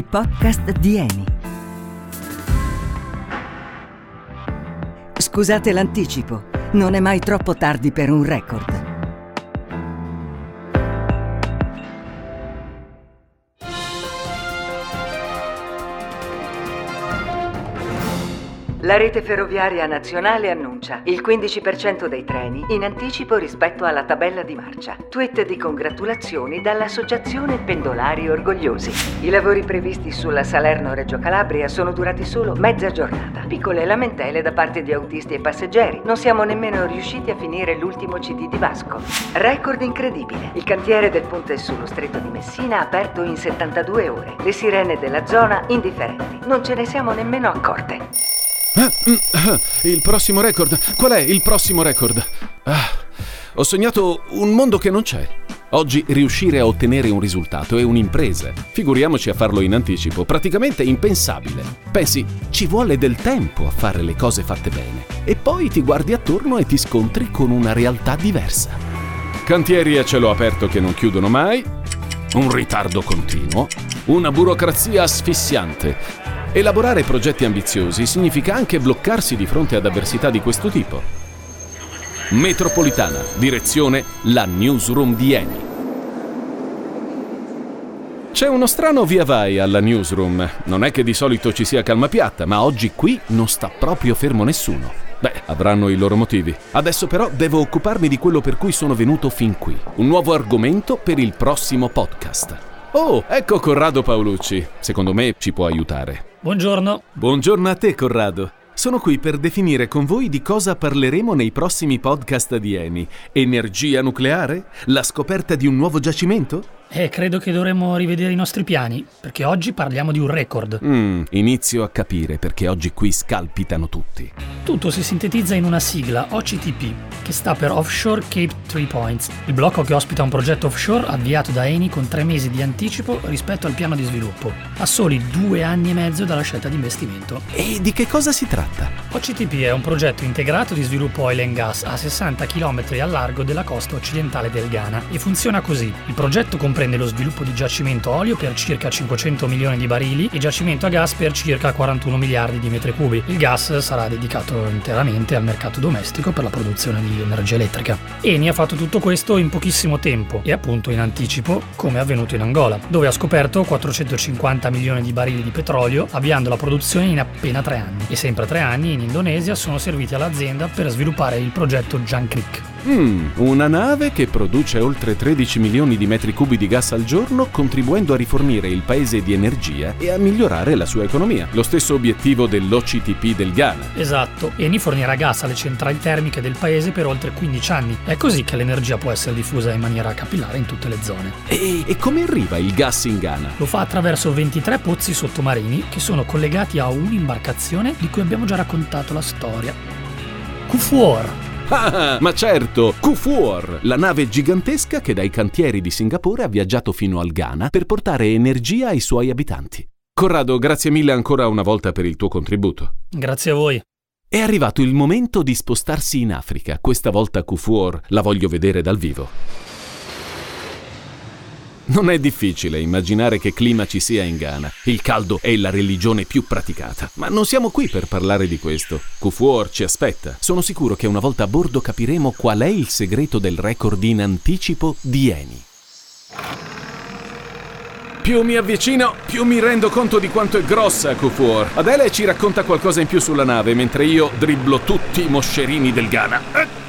i podcast di Eni. Scusate l'anticipo, non è mai troppo tardi per un record. La rete ferroviaria nazionale annuncia il 15% dei treni in anticipo rispetto alla tabella di marcia. Tweet di congratulazioni dall'Associazione Pendolari Orgogliosi. I lavori previsti sulla Salerno-Reggio Calabria sono durati solo mezza giornata. Piccole lamentele da parte di autisti e passeggeri. Non siamo nemmeno riusciti a finire l'ultimo CD di Vasco. Record incredibile. Il cantiere del ponte sullo stretto di Messina aperto in 72 ore. Le sirene della zona indifferenti. Non ce ne siamo nemmeno accorte. Il prossimo record? Qual è il prossimo record? Ah, ho sognato un mondo che non c'è. Oggi riuscire a ottenere un risultato è un'impresa. Figuriamoci a farlo in anticipo, praticamente impensabile. Pensi, ci vuole del tempo a fare le cose fatte bene. E poi ti guardi attorno e ti scontri con una realtà diversa. Cantieri a cielo aperto che non chiudono mai, un ritardo continuo, una burocrazia asfissiante Elaborare progetti ambiziosi significa anche bloccarsi di fronte ad avversità di questo tipo. Metropolitana, direzione la newsroom di Eni. C'è uno strano via vai alla newsroom. Non è che di solito ci sia calma piatta, ma oggi qui non sta proprio fermo nessuno. Beh, avranno i loro motivi. Adesso però devo occuparmi di quello per cui sono venuto fin qui. Un nuovo argomento per il prossimo podcast. Oh, ecco Corrado Paolucci. Secondo me ci può aiutare. Buongiorno. Buongiorno a te, Corrado. Sono qui per definire con voi di cosa parleremo nei prossimi podcast di Eni. Energia nucleare? La scoperta di un nuovo giacimento? Eh, credo che dovremmo rivedere i nostri piani, perché oggi parliamo di un record. Mm, inizio a capire perché oggi qui scalpitano tutti. Tutto si sintetizza in una sigla, OCTP, che sta per Offshore Cape Three Points, il blocco che ospita un progetto offshore avviato da Eni con tre mesi di anticipo rispetto al piano di sviluppo, a soli due anni e mezzo dalla scelta di investimento. E di che cosa si tratta? OCTP è un progetto integrato di sviluppo oil and gas a 60 km al largo della costa occidentale del Ghana e funziona così. Il progetto comprende comprende lo sviluppo di giacimento olio per circa 500 milioni di barili e giacimento a gas per circa 41 miliardi di metri cubi. Il gas sarà dedicato interamente al mercato domestico per la produzione di energia elettrica. Eni ha fatto tutto questo in pochissimo tempo e appunto in anticipo, come è avvenuto in Angola, dove ha scoperto 450 milioni di barili di petrolio, avviando la produzione in appena tre anni. E sempre tre anni in Indonesia sono serviti all'azienda per sviluppare il progetto Jangkrik. Mm, una nave che produce oltre 13 milioni di metri cubi di gas al giorno, contribuendo a rifornire il paese di energia e a migliorare la sua economia. Lo stesso obiettivo dell'OCTP del Ghana. Esatto, Eni fornirà gas alle centrali termiche del paese per oltre 15 anni. È così che l'energia può essere diffusa in maniera capillare in tutte le zone. E, e come arriva il gas in Ghana? Lo fa attraverso 23 pozzi sottomarini che sono collegati a un'imbarcazione di cui abbiamo già raccontato la storia. Kufuor, Ah, ma certo, Kufuor, la nave gigantesca che dai cantieri di Singapore ha viaggiato fino al Ghana per portare energia ai suoi abitanti. Corrado, grazie mille ancora una volta per il tuo contributo. Grazie a voi. È arrivato il momento di spostarsi in Africa. Questa volta Kufuor la voglio vedere dal vivo. Non è difficile immaginare che clima ci sia in Ghana. Il caldo è la religione più praticata. Ma non siamo qui per parlare di questo. Kufuor ci aspetta. Sono sicuro che una volta a bordo capiremo qual è il segreto del record in anticipo di Eni. Più mi avvicino, più mi rendo conto di quanto è grossa Kufuor. Adele ci racconta qualcosa in più sulla nave, mentre io dribblo tutti i moscerini del Ghana. Eh.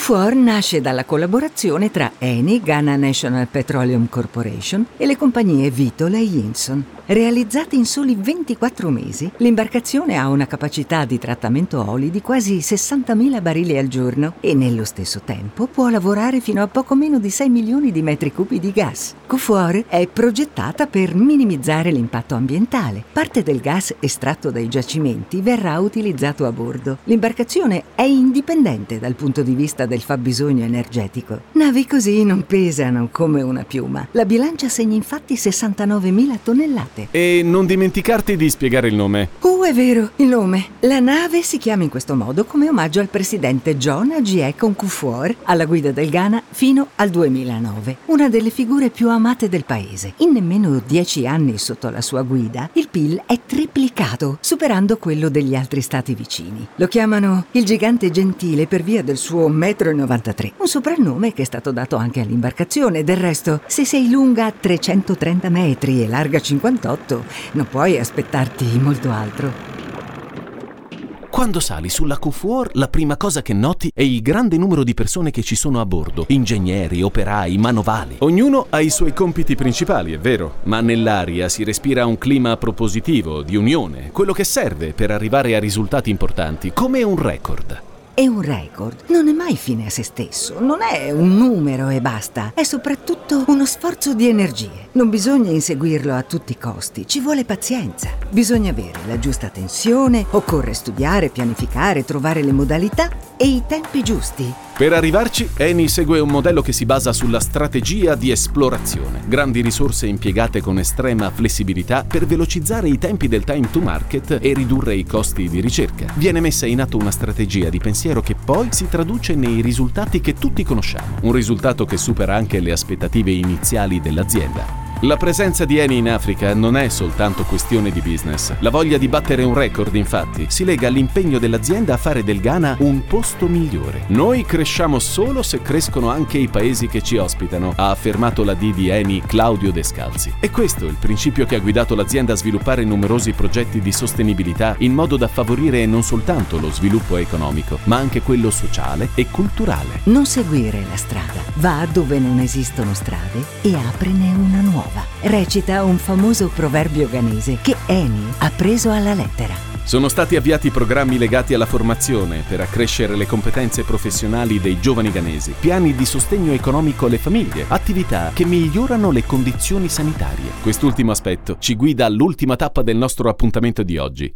Kufuor nasce dalla collaborazione tra Eni, Ghana National Petroleum Corporation, e le compagnie Vitol e Yinson. Realizzata in soli 24 mesi, l'imbarcazione ha una capacità di trattamento oli di quasi 60.000 barili al giorno e nello stesso tempo può lavorare fino a poco meno di 6 milioni di metri cubi di gas. Kufuor è progettata per minimizzare l'impatto ambientale. Parte del gas estratto dai giacimenti verrà utilizzato a bordo. L'imbarcazione è indipendente dal punto di vista del fabbisogno energetico. Navi così non pesano come una piuma. La bilancia segna infatti 69.000 tonnellate. E non dimenticarti di spiegare il nome. Uh, Oh, è vero, il nome. La nave si chiama in questo modo come omaggio al presidente John Agiek Onkufuor, alla guida del Ghana fino al 2009, una delle figure più amate del paese. In nemmeno dieci anni sotto la sua guida, il PIL è triplicato, superando quello degli altri stati vicini. Lo chiamano il gigante gentile per via del suo 1,93 m, un soprannome che è stato dato anche all'imbarcazione. Del resto, se sei lunga 330 metri e larga 58, non puoi aspettarti molto altro. Quando sali sulla Cufuor, la prima cosa che noti è il grande numero di persone che ci sono a bordo. Ingegneri, operai, manovali. Ognuno ha i suoi compiti principali, è vero, ma nell'aria si respira un clima propositivo, di unione, quello che serve per arrivare a risultati importanti, come un record. E un record non è mai fine a se stesso, non è un numero e basta, è soprattutto uno sforzo di energie. Non bisogna inseguirlo a tutti i costi, ci vuole pazienza. Bisogna avere la giusta tensione, occorre studiare, pianificare, trovare le modalità e i tempi giusti. Per arrivarci, Eni segue un modello che si basa sulla strategia di esplorazione. Grandi risorse impiegate con estrema flessibilità per velocizzare i tempi del time to market e ridurre i costi di ricerca. Viene messa in atto una strategia di pensiero che poi si traduce nei risultati che tutti conosciamo. Un risultato che supera anche le aspettative iniziali dell'azienda. La presenza di Eni in Africa non è soltanto questione di business. La voglia di battere un record, infatti, si lega all'impegno dell'azienda a fare del Ghana un posto migliore. Noi cresciamo solo se crescono anche i paesi che ci ospitano, ha affermato la D di Eni Claudio Descalzi. E questo è il principio che ha guidato l'azienda a sviluppare numerosi progetti di sostenibilità in modo da favorire non soltanto lo sviluppo economico, ma anche quello sociale e culturale. Non seguire la strada, va dove non esistono strade e aprene una nuova nuova, recita un famoso proverbio ghanese che Eni ha preso alla lettera. Sono stati avviati programmi legati alla formazione per accrescere le competenze professionali dei giovani ghanesi, piani di sostegno economico alle famiglie, attività che migliorano le condizioni sanitarie. Quest'ultimo aspetto ci guida all'ultima tappa del nostro appuntamento di oggi.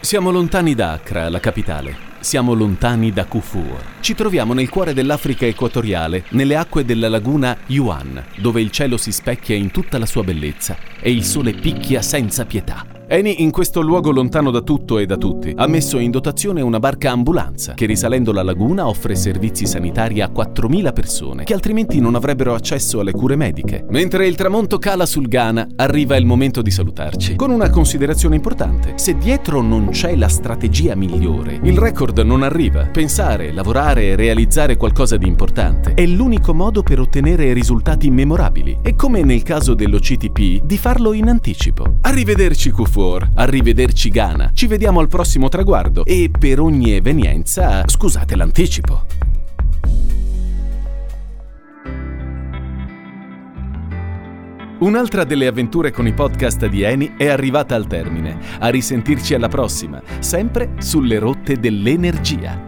Siamo lontani da Accra, la capitale. Siamo lontani da Kufur. Ci troviamo nel cuore dell'Africa equatoriale, nelle acque della laguna Yuan, dove il cielo si specchia in tutta la sua bellezza e il sole picchia senza pietà. Eni, in questo luogo lontano da tutto e da tutti, ha messo in dotazione una barca ambulanza che risalendo la laguna offre servizi sanitari a 4.000 persone che altrimenti non avrebbero accesso alle cure mediche. Mentre il tramonto cala sul Ghana, arriva il momento di salutarci. Con una considerazione importante, se dietro non c'è la strategia migliore, il record non arriva. Pensare, lavorare e realizzare qualcosa di importante è l'unico modo per ottenere risultati memorabili e come nel caso dell'OCTP, di farlo in anticipo. Arrivederci Kufu Carrefour. Arrivederci Ghana. Ci vediamo al prossimo traguardo e per ogni evenienza scusate l'anticipo. Un'altra delle avventure con i podcast di Eni è arrivata al termine. A risentirci alla prossima, sempre sulle rotte dell'energia.